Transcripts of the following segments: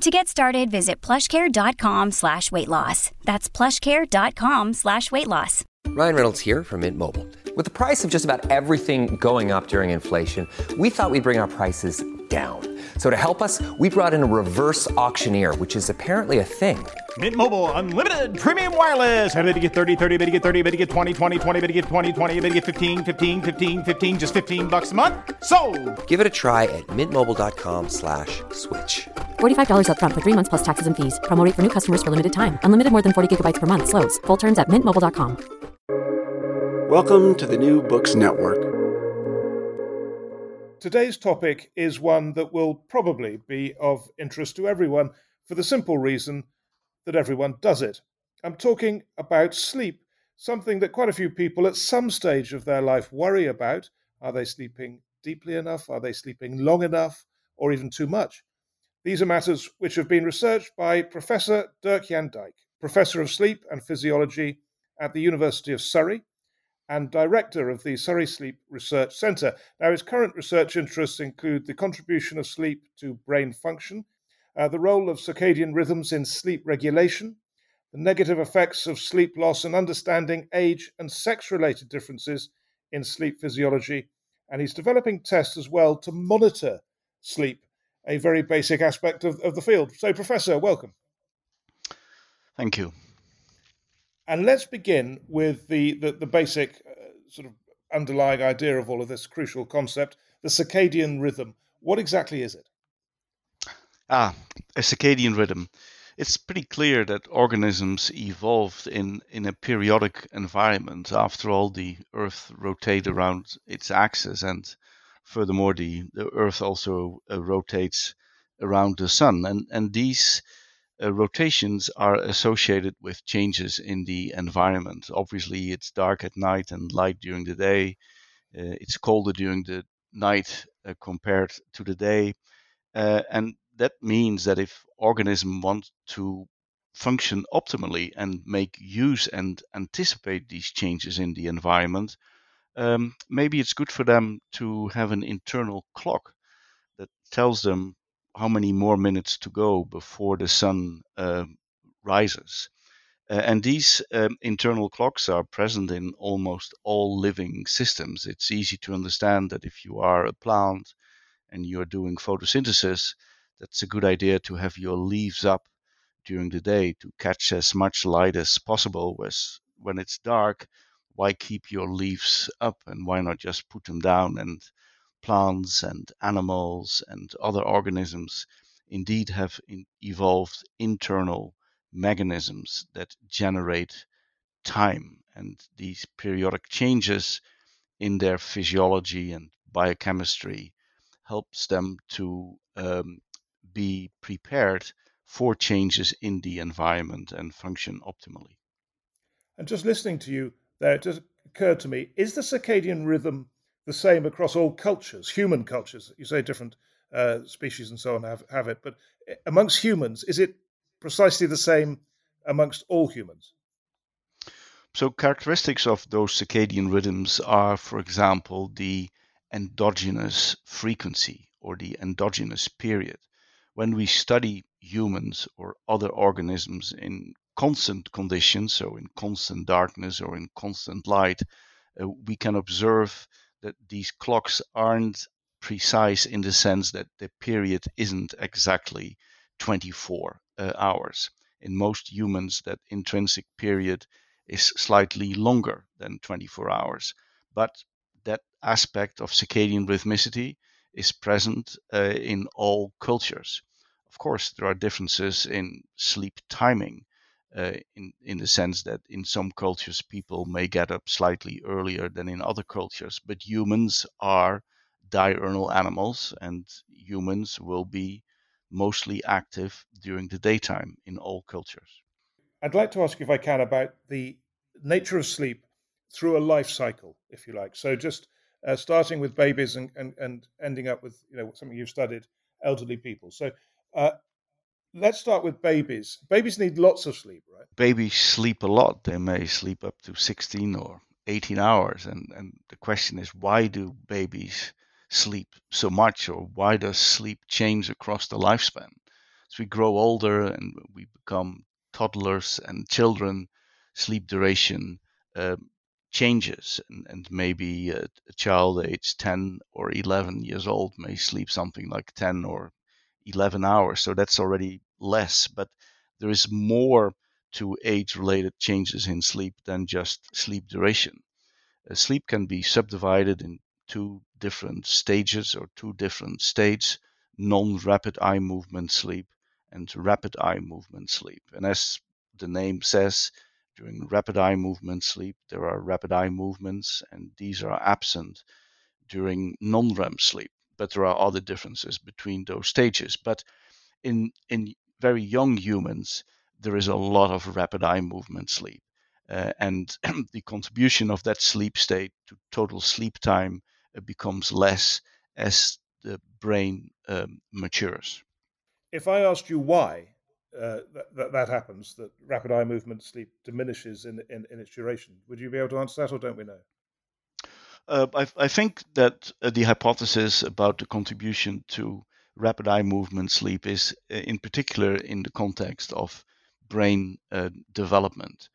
To get started, visit plushcare.com slash weight loss. That's plushcare.com slash weight loss. Ryan Reynolds here from Mint Mobile. With the price of just about everything going up during inflation, we thought we'd bring our prices down. So to help us, we brought in a reverse auctioneer, which is apparently a thing. Mint Mobile unlimited premium wireless. Have to get 30, 30, bit to get 30, bit to get 20, 20, 20, bit to get 20, 20, bit to get 15, 15, 15, 15 just 15 bucks a month. So, Give it a try at mintmobile.com slash switch. $45 upfront for three months plus taxes and fees. Promo rate for new customers for limited time. Unlimited more than 40 gigabytes per month. Slows. Full terms at mintmobile.com. Welcome to the New Books Network. Today's topic is one that will probably be of interest to everyone for the simple reason that everyone does it. I'm talking about sleep, something that quite a few people at some stage of their life worry about. Are they sleeping deeply enough? Are they sleeping long enough? Or even too much? These are matters which have been researched by Professor Derk-Jan Dijk, Professor of Sleep and Physiology at the University of Surrey and Director of the Surrey Sleep Research Centre. Now, his current research interests include the contribution of sleep to brain function, uh, the role of circadian rhythms in sleep regulation, the negative effects of sleep loss, and understanding age and sex related differences in sleep physiology. And he's developing tests as well to monitor sleep, a very basic aspect of, of the field. So, Professor, welcome. Thank you. And let's begin with the, the, the basic uh, sort of underlying idea of all of this crucial concept the circadian rhythm. What exactly is it? Ah, a circadian rhythm. It's pretty clear that organisms evolved in, in a periodic environment. After all, the Earth rotates around its axis, and furthermore, the, the Earth also uh, rotates around the Sun. And, and these uh, rotations are associated with changes in the environment. Obviously, it's dark at night and light during the day. Uh, it's colder during the night uh, compared to the day. Uh, and that means that if organisms want to function optimally and make use and anticipate these changes in the environment, um, maybe it's good for them to have an internal clock that tells them how many more minutes to go before the sun uh, rises. Uh, and these um, internal clocks are present in almost all living systems. It's easy to understand that if you are a plant and you're doing photosynthesis, that's a good idea to have your leaves up during the day to catch as much light as possible. When it's dark, why keep your leaves up and why not just put them down? And plants and animals and other organisms indeed have in evolved internal mechanisms that generate time. And these periodic changes in their physiology and biochemistry helps them to um, be prepared for changes in the environment and function optimally. And just listening to you there, it just occurred to me is the circadian rhythm the same across all cultures, human cultures? You say different uh, species and so on have, have it, but eh, amongst humans, is it precisely the same amongst all humans? So, characteristics of those circadian rhythms are, for example, the endogenous frequency or the endogenous period when we study humans or other organisms in constant conditions, so in constant darkness or in constant light, uh, we can observe that these clocks aren't precise in the sense that the period isn't exactly 24 uh, hours. In most humans, that intrinsic period is slightly longer than 24 hours. But that aspect of circadian rhythmicity is present uh, in all cultures. Of course, there are differences in sleep timing, uh, in in the sense that in some cultures people may get up slightly earlier than in other cultures, but humans are diurnal animals, and humans will be mostly active during the daytime in all cultures. I'd like to ask you, if I can, about the nature of sleep through a life cycle, if you like. So just uh, starting with babies and, and, and ending up with you know something you've studied, elderly people. So uh, let's start with babies. Babies need lots of sleep, right? Babies sleep a lot. They may sleep up to 16 or 18 hours. And, and the question is, why do babies sleep so much or why does sleep change across the lifespan? As we grow older and we become toddlers and children, sleep duration uh, changes. And, and maybe a, a child aged 10 or 11 years old may sleep something like 10 or 11 hours. So that's already less. But there is more to age related changes in sleep than just sleep duration. Uh, sleep can be subdivided in two different stages or two different states non rapid eye movement sleep and rapid eye movement sleep. And as the name says, during rapid eye movement sleep, there are rapid eye movements, and these are absent during non REM sleep. But there are other differences between those stages. But in, in very young humans, there is a lot of rapid eye movement sleep. Uh, and the contribution of that sleep state to total sleep time becomes less as the brain um, matures. If I asked you why uh, that, that happens, that rapid eye movement sleep diminishes in, in, in, its duration, would you be able to answer that, or don't we know? Uh, I, I, think that uh, the hypothesis about the contribution to rapid eye movement sleep is, uh, in particular, in the context of brain uh, development.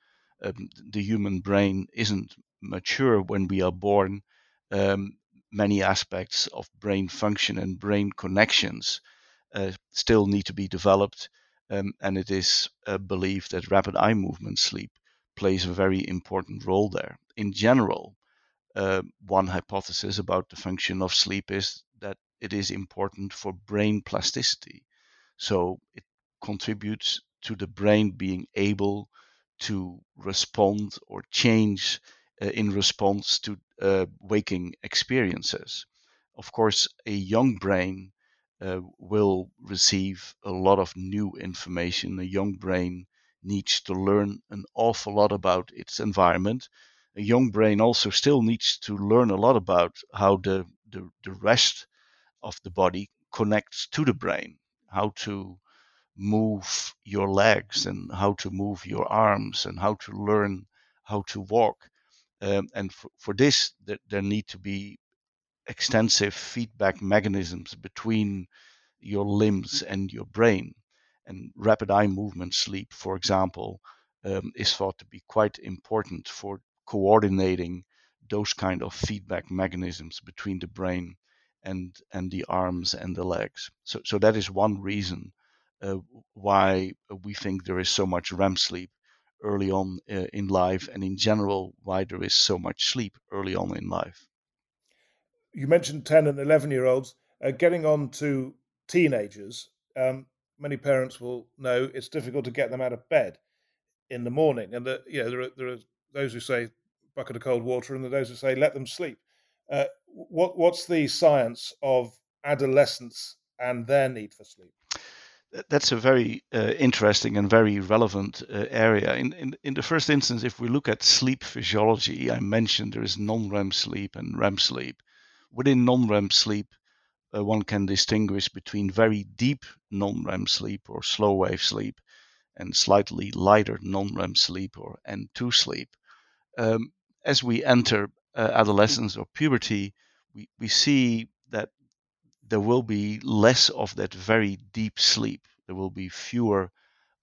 Um, the human brain isn't mature when we are born. Um, many aspects of brain function and brain connections uh, still need to be developed. Um, and it is uh, believed that rapid eye movement sleep plays a very important role there. In general, uh, one hypothesis about the function of sleep is it is important for brain plasticity. So it contributes to the brain being able to respond or change uh, in response to uh, waking experiences. Of course, a young brain uh, will receive a lot of new information. A young brain needs to learn an awful lot about its environment. A young brain also still needs to learn a lot about how the, the, the rest of the body connects to the brain, how to move your legs and how to move your arms and how to learn how to walk. Um, and for, for this, there, there need to be extensive feedback mechanisms between your limbs and your brain. And rapid eye movement sleep, for example, um, is thought to be quite important for coordinating those kind of feedback mechanisms between the brain and and the arms and the legs. So so that is one reason uh, why we think there is so much REM sleep early on uh, in life and in general why there is so much sleep early on in life. You mentioned 10 and 11 year olds. Uh, getting on to teenagers, um, many parents will know it's difficult to get them out of bed in the morning. And the, you know, there, are, there are those who say bucket of cold water and there are those who say let them sleep. Uh, what, what's the science of adolescence and their need for sleep? that's a very uh, interesting and very relevant uh, area. In, in, in the first instance, if we look at sleep physiology, I mentioned there is non-REM sleep and REM sleep. Within non-REM sleep, uh, one can distinguish between very deep non-REM sleep or slow wave sleep and slightly lighter non-REM sleep or N2 sleep. Um, as we enter uh, adolescence or puberty, we, we see that there will be less of that very deep sleep. There will be fewer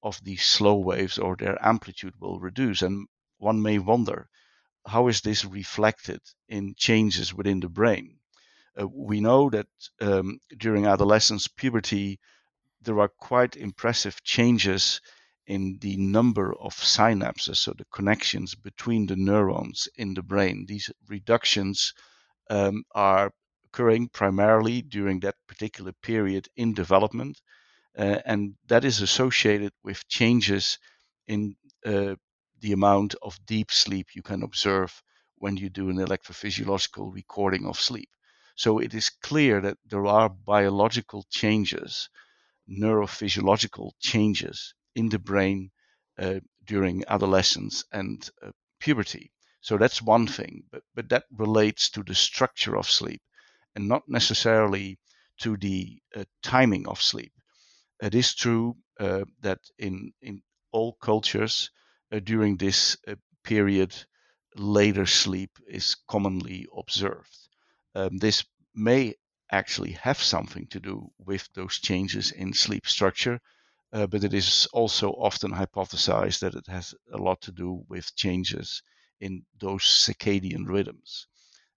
of these slow waves or their amplitude will reduce. And one may wonder, how is this reflected in changes within the brain? Uh, we know that um, during adolescence, puberty, there are quite impressive changes in the number of synapses, so the connections between the neurons in the brain. These reductions um, are occurring primarily during that particular period in development, uh, and that is associated with changes in uh, the amount of deep sleep you can observe when you do an electrophysiological recording of sleep. So it is clear that there are biological changes, neurophysiological changes in the brain uh, during adolescence and uh, puberty. So that's one thing, but, but that relates to the structure of sleep and not necessarily to the uh, timing of sleep. It is true uh, that in, in all cultures uh, during this uh, period, later sleep is commonly observed. Um, this may actually have something to do with those changes in sleep structure, uh, but it is also often hypothesized that it has a lot to do with changes in those circadian rhythms.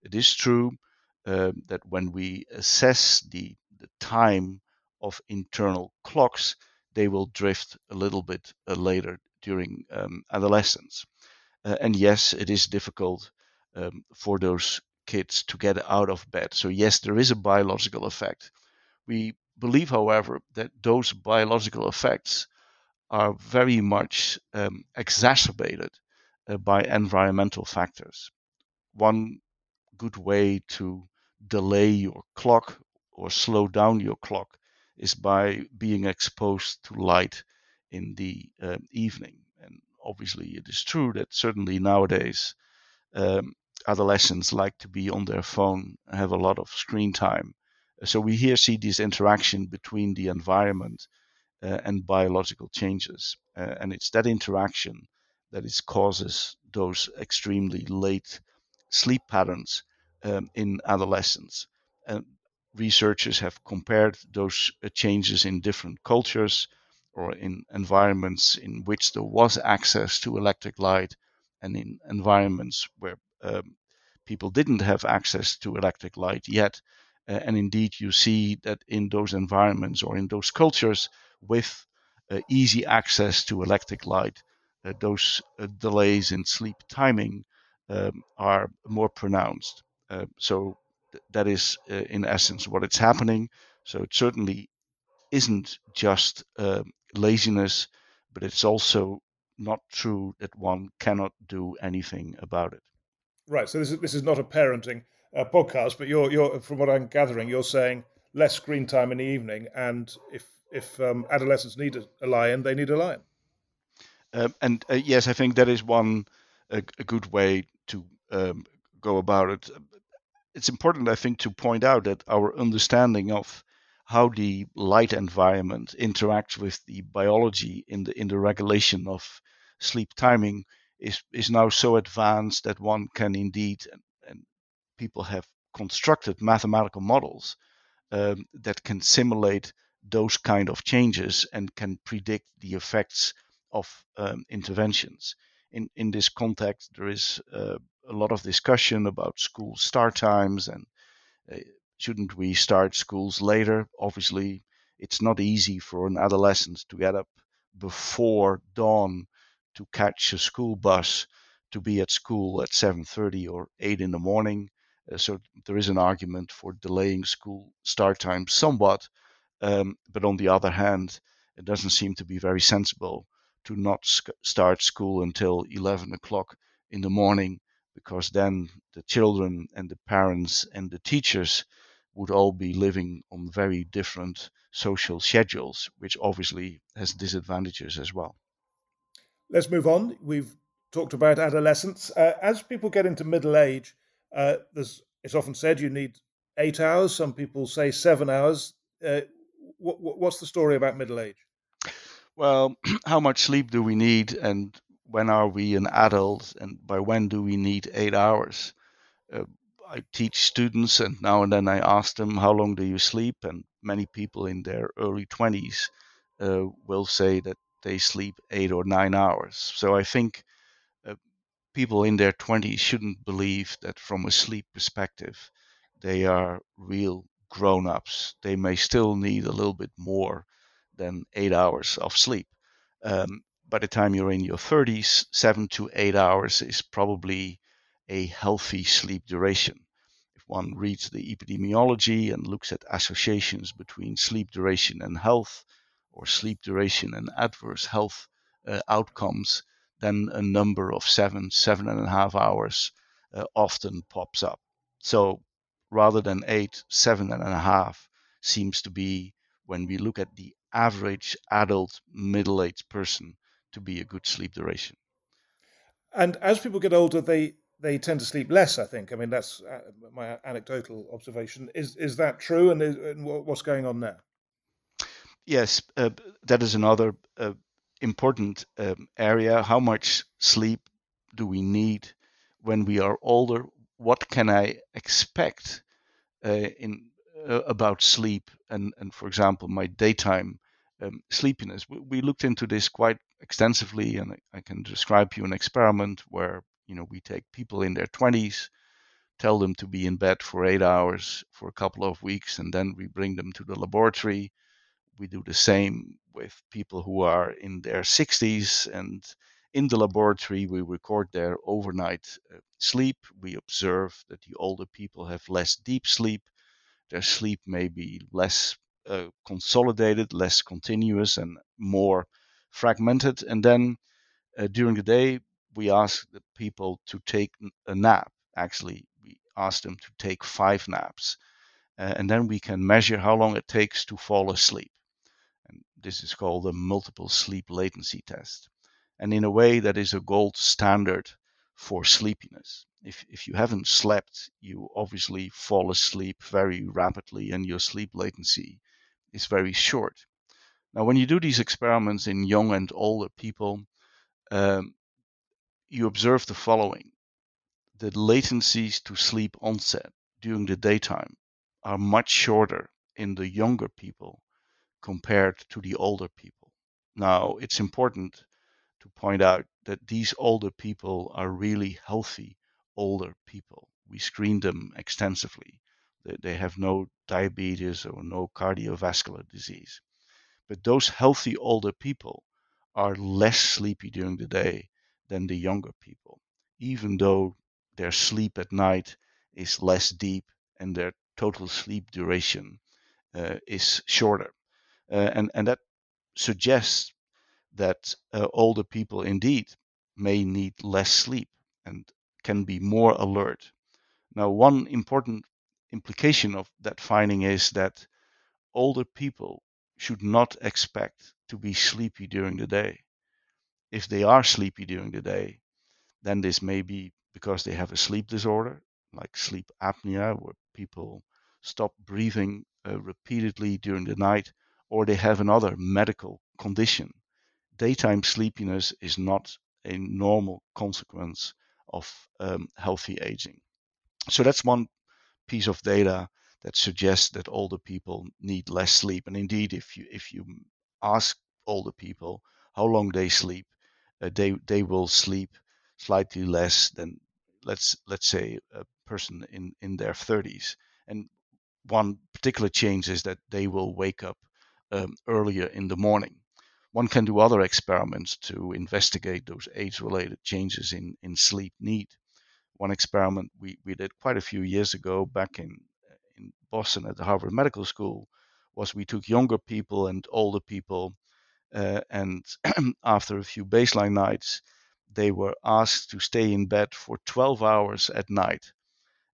It is true uh, that when we assess the, the time of internal clocks, they will drift a little bit uh, later during um, adolescence. Uh, and yes, it is difficult um, for those kids to get out of bed. So, yes, there is a biological effect. We believe, however, that those biological effects are very much um, exacerbated uh, by environmental factors. One good way to delay your clock or slow down your clock is by being exposed to light in the uh, evening. And obviously, it is true that certainly nowadays um, adolescents like to be on their phone, have a lot of screen time. So we here see this interaction between the environment uh, and biological changes, uh, and it's that interaction that is causes those extremely late sleep patterns um, in adolescence. And researchers have compared those uh, changes in different cultures or in environments in which there was access to electric light and in environments where um, people didn't have access to electric light yet. Uh, and indeed, you see that in those environments or in those cultures with uh, easy access to electric light, uh, those uh, delays in sleep timing um, are more pronounced. Uh, so th- that is, uh, in essence, what it's happening. So it certainly isn't just um, laziness, but it's also not true that one cannot do anything about it. Right. So this is this is not a parenting uh, podcast, but you're you're from what I'm gathering, you're saying less screen time in the evening, and if if um, adolescents need a, lie-in, they need a lie-in. Um, and uh, yes, I think that is one a, a good way to um, go about it. It's important, I think, to point out that our understanding of how the light environment interacts with the biology in the in the regulation of sleep timing is is now so advanced that one can indeed people have constructed mathematical models um, that can simulate those kind of changes and can predict the effects of um, interventions. In in this context, there is uh, a lot of discussion about school start times and uh, shouldn't we start schools later? Obviously, it's not easy for an adolescent to get up before dawn to catch a school bus to be at school at 7:30 or 8 in the morning. Uh, so there is an argument for delaying school start time somewhat, um, but on the other hand, it doesn't seem to be very sensible to not sc- start school until 11 o'clock in the morning, because then the children and the parents and the teachers would all be living on very different social schedules, which obviously has disadvantages as well. Let's move on. We've talked about adolescence. Uh, as people get into middle age, uh, it's often said you need eight hours. Some people say seven hours. Uh, what's the story about middle age? Well, how much sleep do we need, and when are we an adult, and by when do we need eight hours? Uh, I teach students, and now and then I ask them, How long do you sleep? And many people in their early 20s uh, will say that they sleep eight or nine hours. So I think people in their 20s shouldn't believe that from a sleep perspective, they are real grown ups. They may still need a little bit more than eight hours of sleep. Um, by the time you're in your 30s, seven to eight hours is probably a healthy sleep duration. If one reads the epidemiology and looks at associations between sleep duration and health, or sleep duration and adverse health uh, outcomes, then a number of seven, seven and a half hours uh, often pops up. So rather than eight, seven and a half seems to be when we look at the average adult middle aged person to be a good sleep duration. And as people get older, they they tend to sleep less. I think. I mean, that's uh, my anecdotal observation. Is is that true? And, is, and what's going on there? Yes, uh, that is another uh, important um, area. How much sleep do we need when we are older? What can I expect uh, in uh, about sleep and and for example my daytime um, sleepiness? We, we, looked into this quite extensively, and I, can describe you an experiment where you know we take people in their 20s tell them to be in bed for eight hours for a couple of weeks and then we bring them to the laboratory we do the same with people who are in their 60s and in the laboratory we record their overnight uh, sleep. We observe that the older people have less deep sleep. Their sleep may be less uh, consolidated less continuous and more fragmented. And then uh, during the day we ask the people to take a nap. Actually we ask them to take five naps. Uh, and then we can measure how long it takes to fall asleep this is called a multiple sleep latency test. And in a way, that is a gold standard for sleepiness. If, if you haven't slept, you obviously fall asleep very rapidly and your sleep latency is very short. Now, when you do these experiments in young and older people, um, you observe the following the latencies to sleep onset during the daytime are much shorter in the younger people compared to the older people. Now, it's important to point out that these older people are really healthy older people. We screen them extensively. They have no diabetes or no cardiovascular disease. But those healthy older people are less sleepy during the day than the younger people, even though their sleep at night is less deep and their total sleep duration uh, is shorter. Uh, and, and that suggests that uh, older people indeed may need less sleep and can be more alert. Now, one important implication of that finding is that older people should not expect to be sleepy during the day. If they are sleepy during the day, then this may be because they have a sleep disorder, like sleep apnea, where people stop breathing uh, repeatedly during the night, or they have another medical condition. Daytime sleepiness is not a normal consequence of um, healthy aging. So that's one piece of data that suggests that older people need less sleep. And indeed, if you if you ask older people how long they sleep, uh, they they will sleep slightly less than let's let's say a person in in their 30s. And one particular change is that they will wake up um, earlier in the morning. One can do other experiments to investigate those age related changes in, in sleep need. One experiment we, we did quite a few years ago back in, in Boston at the Harvard Medical School was we took younger people and older people, uh, and after a few baseline nights, they were asked to stay in bed for 12 hours at night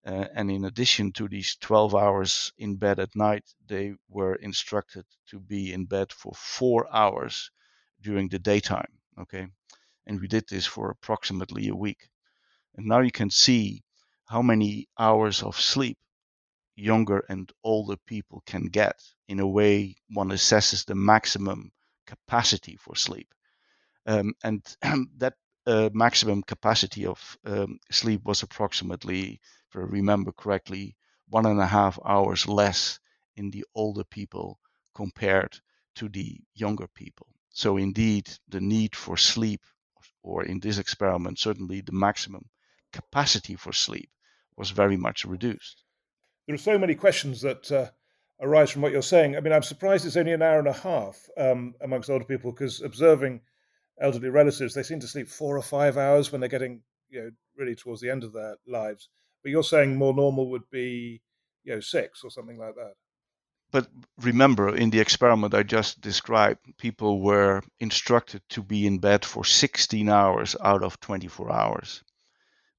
uh, and in addition to these 12 hours in bed at night, they were instructed to be in bed for four hours during the daytime. Okay. And we did this for approximately a week. And now you can see how many hours of sleep younger and older people can get. In a way, one assesses the maximum capacity for sleep. Um, and that uh, maximum capacity of um, sleep was approximately I remember correctly, one and a half hours less in the older people compared to the younger people. So, indeed, the need for sleep, or in this experiment, certainly the maximum capacity for sleep, was very much reduced. There are so many questions that uh, arise from what you're saying. I mean, I'm surprised it's only an hour and a half um, amongst older people because observing elderly relatives, they seem to sleep four or five hours when they're getting, you know, really towards the end of their lives. But you're saying more normal would be, you know, six or something like that. But remember, in the experiment I just described, people were instructed to be in bed for 16 hours out of 24 hours,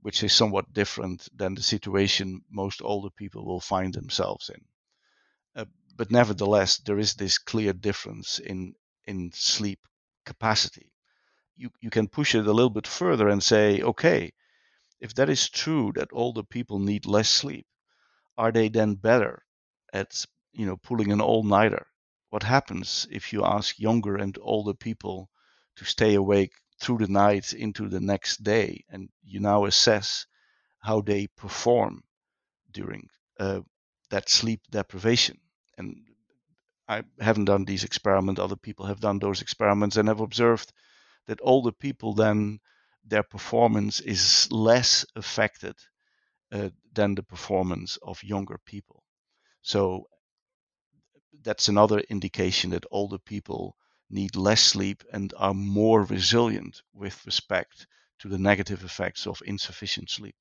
which is somewhat different than the situation most older people will find themselves in. Uh, but nevertheless, there is this clear difference in in sleep capacity. You you can push it a little bit further and say, okay, if that is true that older people need less sleep, are they then better at you know pulling an all-nighter? What happens if you ask younger and older people to stay awake through the night into the next day, and you now assess how they perform during uh, that sleep deprivation? And I haven't done these experiments. Other people have done those experiments and have observed that older people then their performance is less affected uh, than the performance of younger people. So that's another indication that older people need less sleep and are more resilient with respect to the negative effects of insufficient sleep.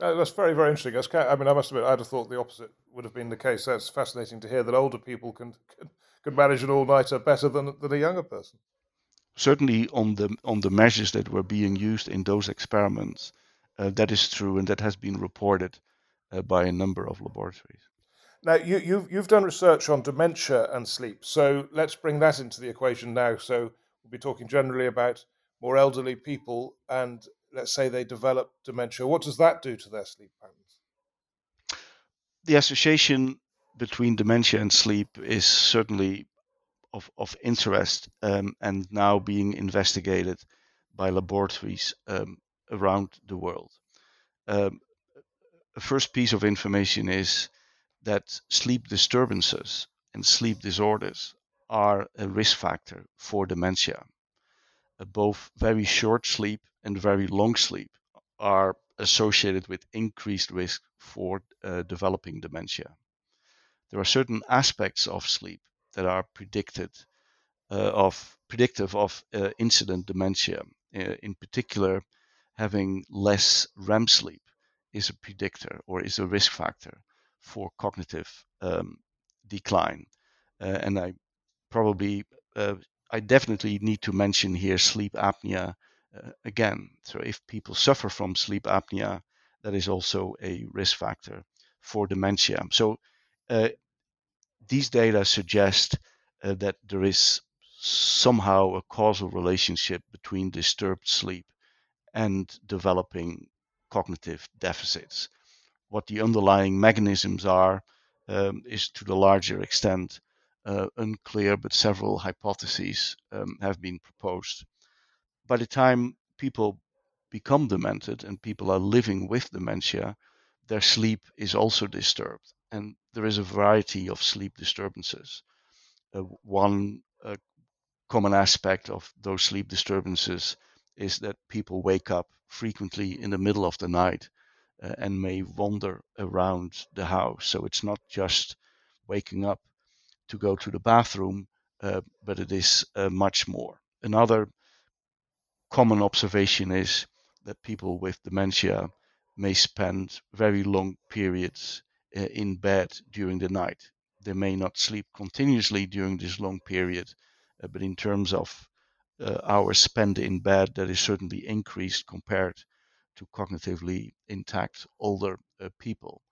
Uh, that's very, very interesting. That's, I mean, I must admit, I'd have thought the opposite would have been the case. That's fascinating to hear that older people can can, can manage an all-nighter better than than a younger person. Certainly, on the on the measures that were being used in those experiments, uh, that is true, and that has been reported uh, by a number of laboratories. Now, you, you've you've done research on dementia and sleep, so let's bring that into the equation now. So we'll be talking generally about more elderly people and let's say they develop dementia, what does that do to their sleep patterns? The association between dementia and sleep is certainly of, of interest um, and now being investigated by laboratories um, around the world. Um, a first piece of information is that sleep disturbances and sleep disorders are a risk factor for dementia. Uh, both very short sleep and very long sleep are associated with increased risk for uh, developing dementia. There are certain aspects of sleep that are predicted uh, of predictive of uh, incident dementia. Uh, in particular, having less REM sleep is a predictor or is a risk factor for cognitive um, decline. Uh, and I probably uh, I definitely need to mention here sleep apnea again. So if people suffer from sleep apnea, that is also a risk factor for dementia. So uh, these data suggest uh, that there is somehow a causal relationship between disturbed sleep and developing cognitive deficits. What the underlying mechanisms are um, is to the larger extent uh, unclear, but several hypotheses um, have been proposed. By the time people become demented and people are living with dementia, their sleep is also disturbed. And there is a variety of sleep disturbances. Uh, one uh, common aspect of those sleep disturbances is that people wake up frequently in the middle of the night uh, and may wander around the house. So it's not just waking up to go to the bathroom, uh, but it is uh, much more. Another common observation is that people with dementia may spend very long periods in bed during the night. They may not sleep continuously during this long period, uh, but in terms of uh, hours spent in bed, that is certainly increased compared to cognitively intact older uh, people.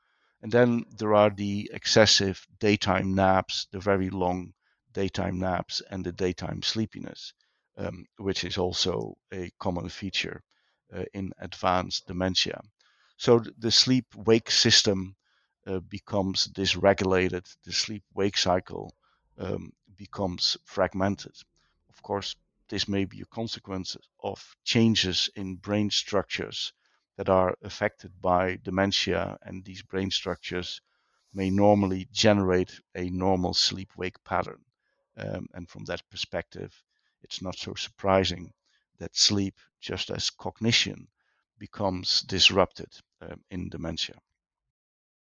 And then there are the excessive daytime naps, the very long daytime naps, and the daytime sleepiness, um, which is also a common feature uh, in advanced dementia. So the sleep wake system uh, becomes dysregulated, the sleep wake cycle um, becomes fragmented. Of course, this may be a consequence of changes in brain structures that are affected by dementia, and these brain structures may normally generate a normal sleep wake pattern. Um, and from that perspective, it's not so surprising that sleep, just as cognition, becomes disrupted um, in dementia.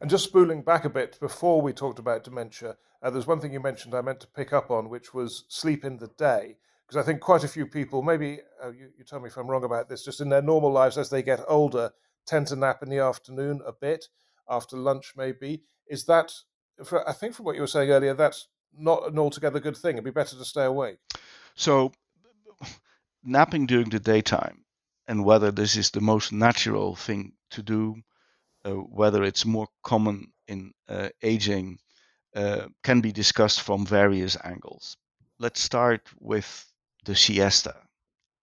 And just spooling back a bit before we talked about dementia, uh, there's one thing you mentioned I meant to pick up on, which was sleep in the day. Because I think quite a few people, maybe uh, you, you tell me if I'm wrong about this, just in their normal lives as they get older, tend to nap in the afternoon a bit, after lunch maybe. Is that, for, I think from what you were saying earlier, that's not an altogether good thing. It'd be better to stay awake. So, napping during the daytime and whether this is the most natural thing to do, whether it's more common in uh, aging, uh, can be discussed from various angles. Let's start with the siesta.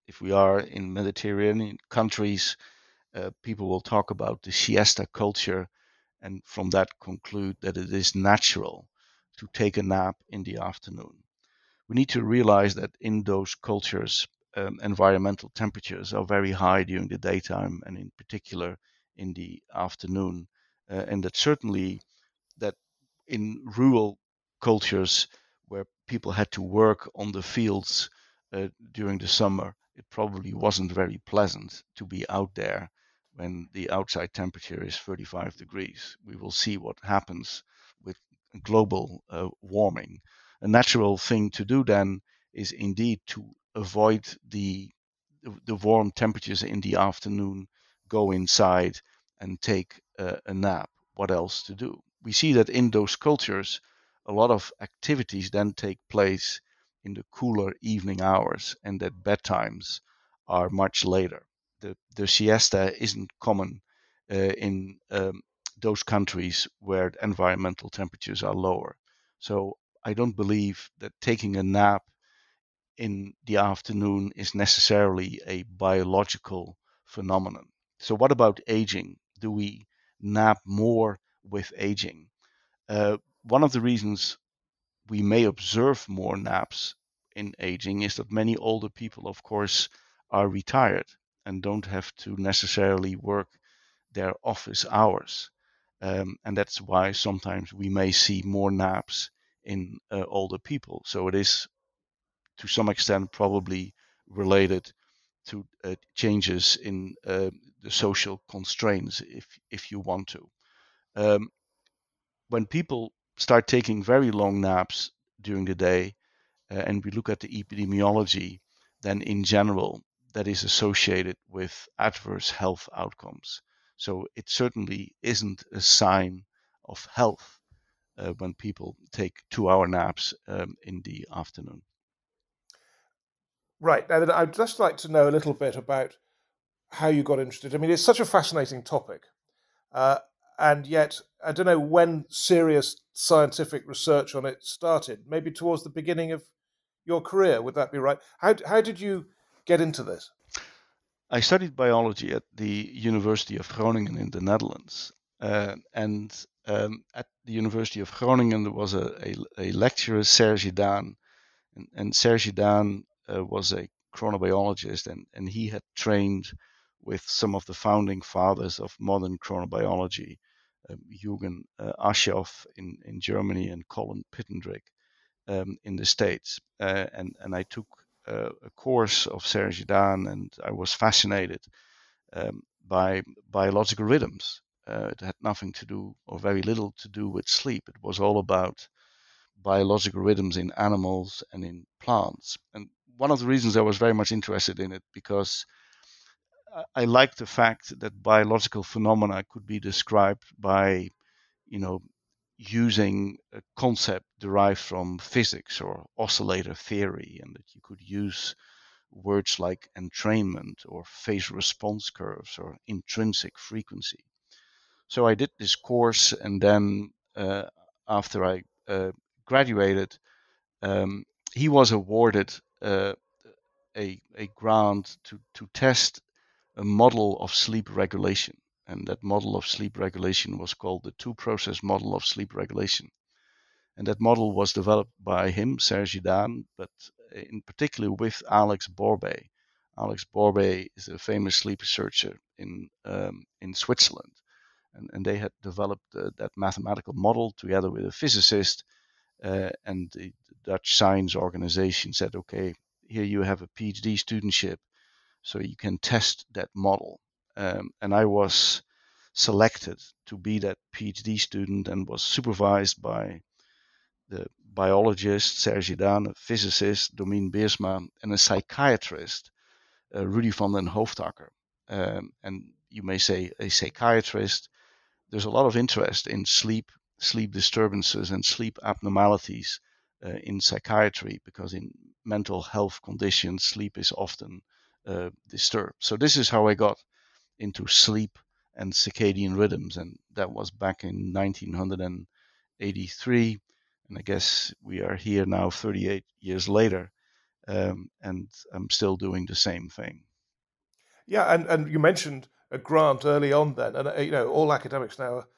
If we are in Mediterranean countries, uh, people will talk about the siesta culture and from that conclude that it is natural to take a nap in the afternoon. We need to realize that in those cultures, um, environmental temperatures are very high during the daytime and in particular in the afternoon uh, and that certainly that in rural cultures where people had to work on the fields uh, during the summer it probably wasn't very pleasant to be out there when the outside temperature is 35 degrees. We will see what happens with global uh, warming. A natural thing to do then is indeed to avoid the the warm temperatures in the afternoon, go inside and take a, a nap. What else to do? We see that in those cultures, a lot of activities then take place in the cooler evening hours, and that bedtimes are much later. The, the siesta isn't common uh, in um, those countries where environmental temperatures are lower. So I don't believe that taking a nap in the afternoon is necessarily a biological phenomenon. So, what about aging? Do we nap more with aging? Uh, one of the reasons we may observe more naps in aging is that many older people, of course, are retired and don't have to necessarily work their office hours. Um, and that's why sometimes we may see more naps in uh, older people. So it is to some extent probably related to uh, changes in uh, the social constraints, if if you want to. Um, when people start taking very long naps during the day, uh, and we look at the epidemiology, then in general that is associated with adverse health outcomes. So it certainly isn't a sign of health uh, when people take two-hour naps um, in the afternoon. Right. Now, I'd just like to know a little bit about how you got interested. I mean, it's such a fascinating topic. Uh, and yet, I don't know when serious scientific research on it started. Maybe towards the beginning of your career. Would that be right? How, how did you get into this? I studied biology at the University of Groningen in the Netherlands. Uh, and um, at the University of Groningen, there was a, a, a lecturer, Serge Daan. And, and Serge uh, was a chronobiologist, and, and he had trained with some of the founding fathers of modern chronobiology, um, Jürgen uh, Aschoff in, in Germany and Colin Pittendrigh um, in the States. Uh, and, and I took uh, a course of Serge Daan and I was fascinated um, by biological rhythms. Uh, it had nothing to do, or very little to do with sleep. It was all about biological rhythms in animals and in plants. And one of the reasons I was very much interested in it because I like the fact that biological phenomena could be described by, you know, using a concept derived from physics or oscillator theory, and that you could use words like entrainment or phase response curves or intrinsic frequency. So I did this course, and then uh, after I uh, graduated, um, he was awarded uh, a, a grant to, to test a model of sleep regulation. And that model of sleep regulation was called the two process model of sleep regulation. And that model was developed by him, Serge Daan, but in particular with Alex Borbély. Alex Borbély is a famous sleep researcher in um, in Switzerland, and, and they had developed uh, that mathematical model together with a physicist. Uh, and the, Dutch Science Organization said, okay, here you have a PhD studentship, so you can test that model. Um, and I was selected to be that PhD student and was supervised by the biologist Serge Daan, a physicist Domien Beersma, and a psychiatrist uh, Rudy van den Hoofdakker. Um, and you may say a psychiatrist. There's a lot of interest in sleep, sleep disturbances, and sleep abnormalities uh, in psychiatry because in mental health conditions, sleep is often uh, disturbed. So this is how I got into sleep and circadian rhythms, and that was back in 1983. And I guess we are here now, 38 years later, um, and I'm still doing the same thing. Yeah, and, and you mentioned a grant early on then, and uh, you know all academics now are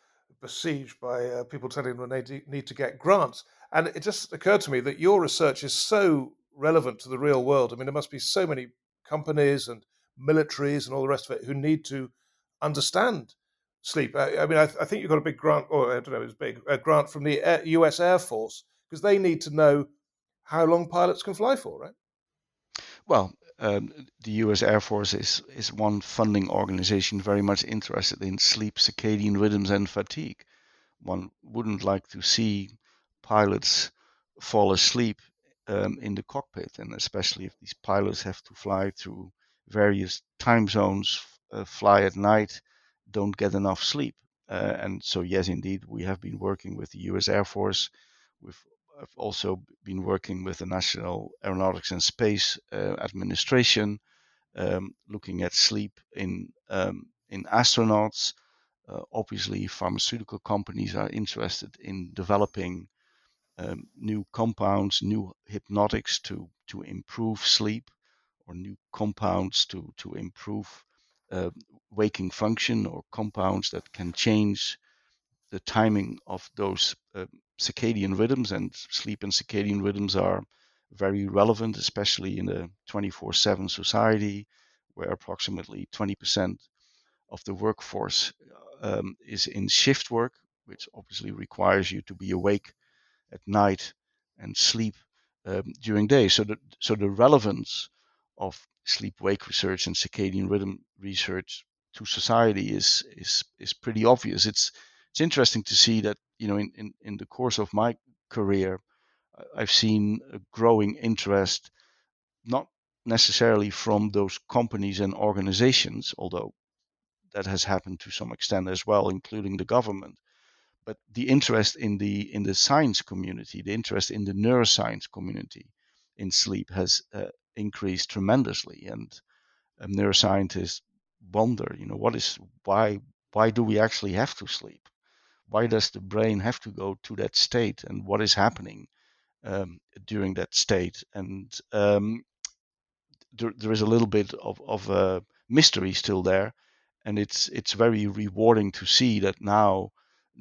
besieged by uh, people telling them they need to get grants. And it just occurred to me that your research is so relevant to the real world. I mean, there must be so many companies and militaries and all the rest of it who need to understand sleep. I, I mean, I, I, think you've got a big grant, or I don't know, it's big, a grant from the Air, U.S. Air Force because they need to know how long pilots can fly for, right? Well, um, the U.S. Air Force is is one funding organization very much interested in sleep, circadian rhythms, and fatigue. One wouldn't like to see pilots fall asleep um, in the cockpit, and especially if these pilots have to fly through various time zones, uh, fly at night, don't get enough sleep. Uh, and so, yes, indeed, we have been working with the U.S. Air Force. We've also been working with the National Aeronautics and Space uh, Administration, um, looking at sleep in um, in astronauts. Uh, obviously, pharmaceutical companies are interested in developing um, new compounds, new hypnotics to to improve sleep, or new compounds to to improve uh, waking function, or compounds that can change the timing of those uh, circadian rhythms. And sleep and circadian rhythms are very relevant, especially in a 24 7 society where approximately 20% of the workforce um, is in shift work, which obviously requires you to be awake at night and sleep um, during day. So the, so the relevance of sleep wake research and circadian rhythm research to society is, is, is pretty obvious. It's, it's interesting to see that you know in, in, in the course of my career i've seen a growing interest not necessarily from those companies and organizations although that has happened to some extent as well including the government but the interest in the in the science community the interest in the neuroscience community in sleep has uh, increased tremendously. And um, neuroscientists wonder you know what is why why do we actually have to sleep? Why does the brain have to go to that state? And what is happening um, during that state? And um, there, there is a little bit of, of a mystery still there. And it's it's very rewarding to see that now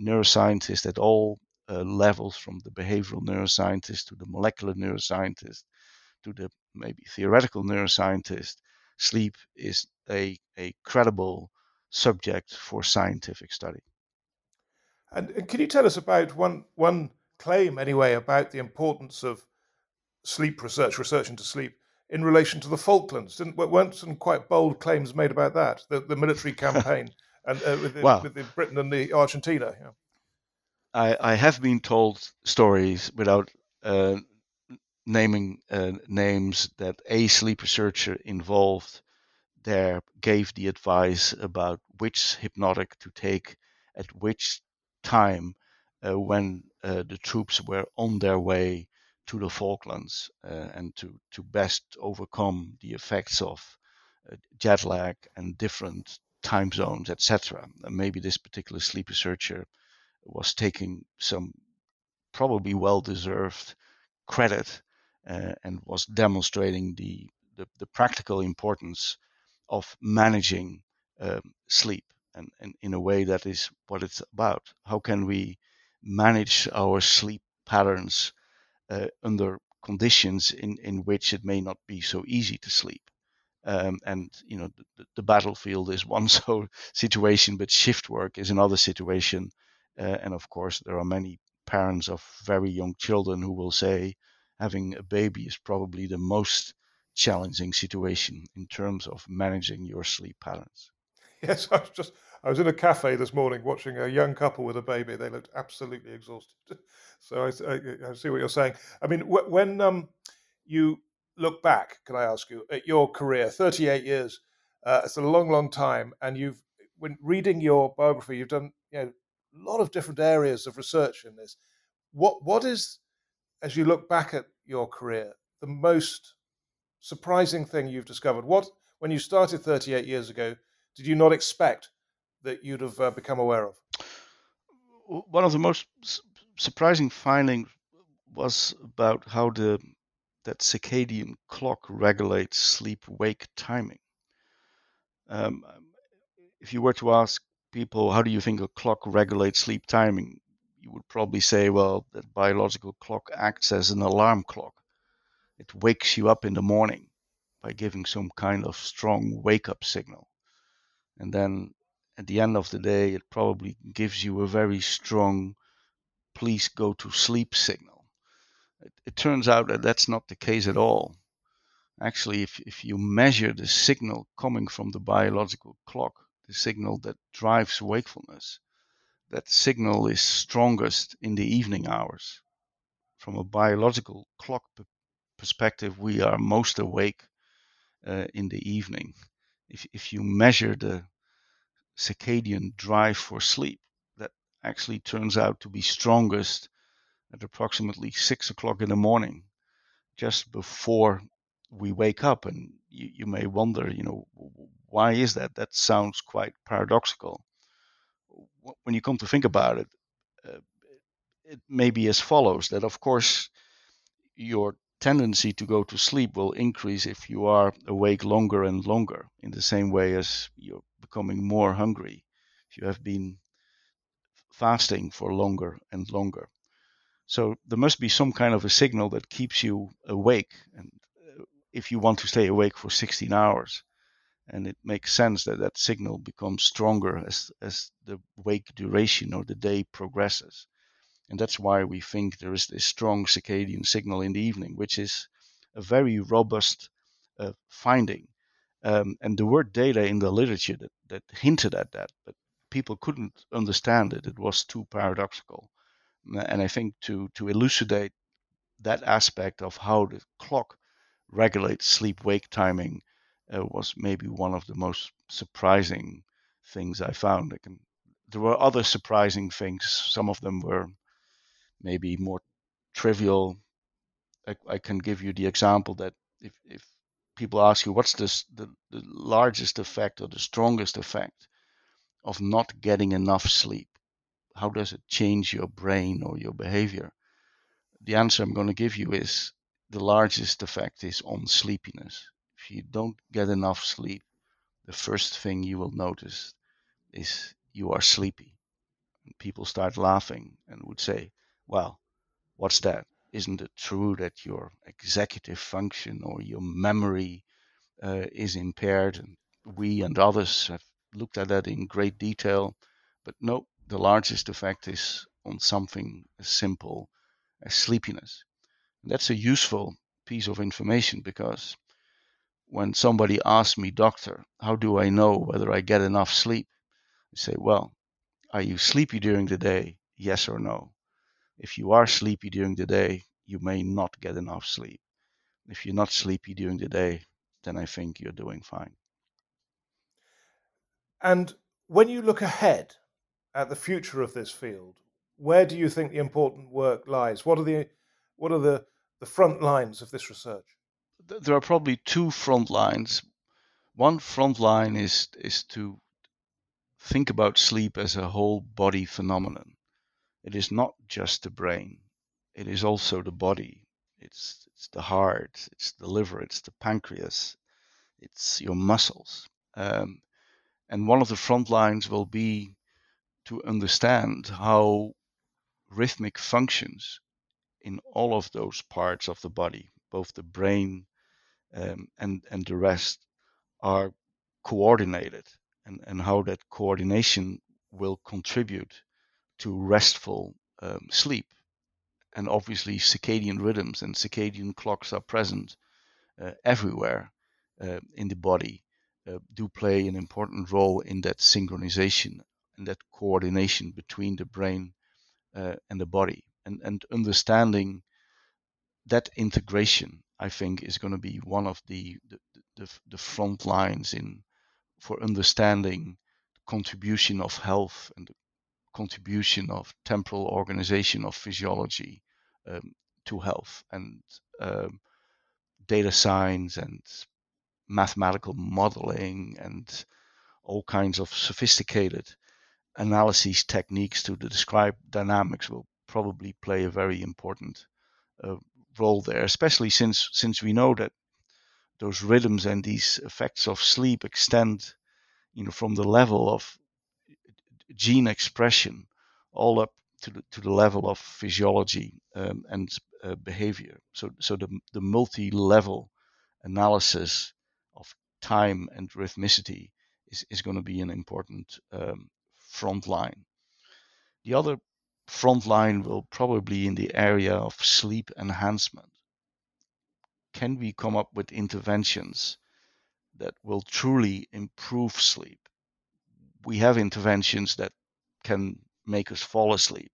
neuroscientists at all uh, levels from the behavioral neuroscientist to the molecular neuroscientist to the maybe theoretical neuroscientist sleep is a, a credible subject for scientific study and, can you tell us about one one claim, anyway, about the importance of sleep research, research into sleep, in relation to the Falklands? Didn't weren't some quite bold claims made about that, the, the military campaign, and uh, with, the, wow. with the Britain and the Argentina? Yeah. I, I have been told stories without uh, naming uh, names that a sleep researcher involved there gave the advice about which hypnotic to take at which time uh, when uh, the troops were on their way to the Falklands uh, and to, to best overcome the effects of jet lag and different time zones, etc. Maybe this particular sleep researcher was taking some probably well deserved credit uh, and was demonstrating the, the, the, practical importance of managing um, sleep and, and in a way that is what it's about. How can we manage our sleep patterns uh, under conditions in, in which it may not be so easy to sleep? Um, and you know the, the, battlefield is one so situation, but shift work is another situation. Uh, and of course, there are many parents of very young children who will say having a baby is probably the most challenging situation in terms of managing your sleep patterns. Yes, I was just I was in a cafe this morning watching a young couple with a baby. They looked absolutely exhausted. So I, I, I see what you're saying. I mean, when um, you look back, can I ask you, at your career, 38 years, uh, it's a long, long time, and you've when reading your biography, you've done you know a lot of different areas of research in this. What what is, as you look back at your career, the most surprising thing you've discovered? What when you started 38 years ago, did you not expect that you'd have uh, become aware of? One of the most surprising findings was about how the that circadian clock regulates sleep-wake timing. Um, if you were to ask people, how do you think a clock regulates sleep timing? You would probably say, well, that biological clock acts as an alarm clock. It wakes you up in the morning by giving some kind of strong wake up signal. And then at the end of the day, it probably gives you a very strong please go to sleep signal. It, it turns out that that's not the case at all. Actually, if, if you measure the signal coming from the biological clock, the signal that drives wakefulness, that signal is strongest in the evening hours. From a biological clock perspective, we are most awake uh, in the evening. If, if you measure the circadian drive for sleep, that actually turns out to be strongest at approximately six o'clock in the morning, just before we wake up. And you, you may wonder, you know, why is that? That sounds quite paradoxical. When you come to think about it, uh, it may be as follows that, of course, your tendency to go to sleep will increase if you are awake longer and longer, in the same way as you're becoming more hungry, if you have been fasting for longer and longer. So there must be some kind of a signal that keeps you awake. And uh, if you want to stay awake for 16 hours, and it makes sense that that signal becomes stronger as, as the wake duration or the day progresses. And that's why we think there is this strong circadian signal in the evening, which is a very robust uh, finding. Um, and there were data in the literature that, that hinted at that, but people couldn't understand it. It was too paradoxical. And I think to, to elucidate that aspect of how the clock regulates sleep wake timing uh, was maybe one of the most surprising things I found. I can, there were other surprising things. Some of them were maybe more trivial. I, I can give you the example that if, if people ask you what's this, the, the largest effect or the strongest effect of not getting enough sleep, how does it change your brain or your behavior? The answer I'm going to give you is the largest effect is on sleepiness. If you don't get enough sleep, the first thing you will notice is you are sleepy. And people start laughing and would say, well, what's that? Isn't it true that your executive function or your memory uh, is impaired? And we and others have looked at that in great detail. But no, the largest effect is on something as simple as sleepiness. And that's a useful piece of information because when somebody asks me, Doctor, how do I know whether I get enough sleep? I say, Well, are you sleepy during the day? Yes or no? If you are sleepy during the day, you may not get enough sleep. If you're not sleepy during the day, then I think you're doing fine. And when you look ahead at the future of this field, where do you think the important work lies? What are the what are the, the front lines of this research? There are probably two front lines. One front line is is to think about sleep as a whole body phenomenon. It is not just the brain, it is also the body. It's, it's the heart, it's the liver, it's the pancreas, it's your muscles. Um, and one of the front lines will be to understand how rhythmic functions in all of those parts of the body, both the brain um, and, and the rest, are coordinated and, and how that coordination will contribute to restful um, sleep. And obviously, circadian rhythms and circadian clocks are present uh, everywhere uh, in the body, uh, do play an important role in that synchronization and that coordination between the brain uh, and the body. And, and understanding that integration, I think, is going to be one of the, the, the, the front lines in for understanding the contribution of health and the contribution of temporal organization of physiology um, to health and um, data science and mathematical modeling and all kinds of sophisticated analysis techniques to describe dynamics will probably play a very important uh, role there, especially since since we know that those rhythms and these effects of sleep extend, you know, from the level of gene expression all up to the to the level of physiology um, and uh, behavior. So so the the multi-level analysis of time and rhythmicity is, is going to be an important um, front line. The other front line will probably in the area of sleep enhancement. Can we come up with interventions that will truly improve sleep? We have interventions that can make us fall asleep,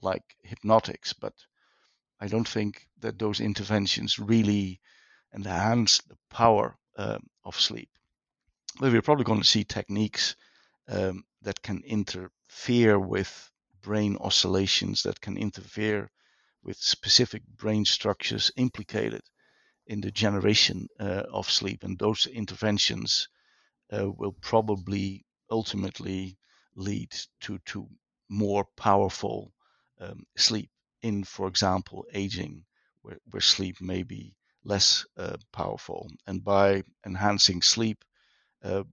like hypnotics, but I don't think that those interventions really enhance the power um, of sleep. But we're probably going to see techniques um, that can interfere with brain oscillations, that can interfere with specific brain structures implicated in the generation uh, of sleep. And those interventions uh, will probably ultimately lead to, to more powerful um, sleep in, for example, aging, where, where sleep may be less uh, powerful. And by enhancing sleep, uh,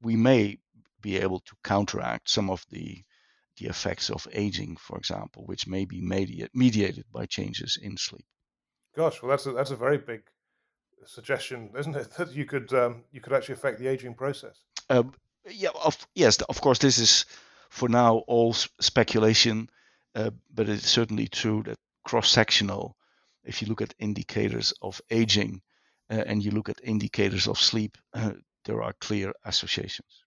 we may be able to counteract some of the the effects of aging, for example, which may be mediate, mediated by changes in sleep. Gosh, well, that's a, that's a very big suggestion, isn't it? That you could um, you could actually affect the aging process. Um, yeah, of, yes, of course. This is for now all speculation, uh, but it's certainly true that cross-sectional, if you look at indicators of aging uh, and you look at indicators of sleep, uh, there are clear associations.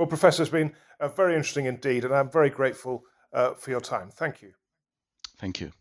Well, Professor, it's been uh, very interesting indeed, and I'm very grateful uh, for your time. Thank you. Thank you.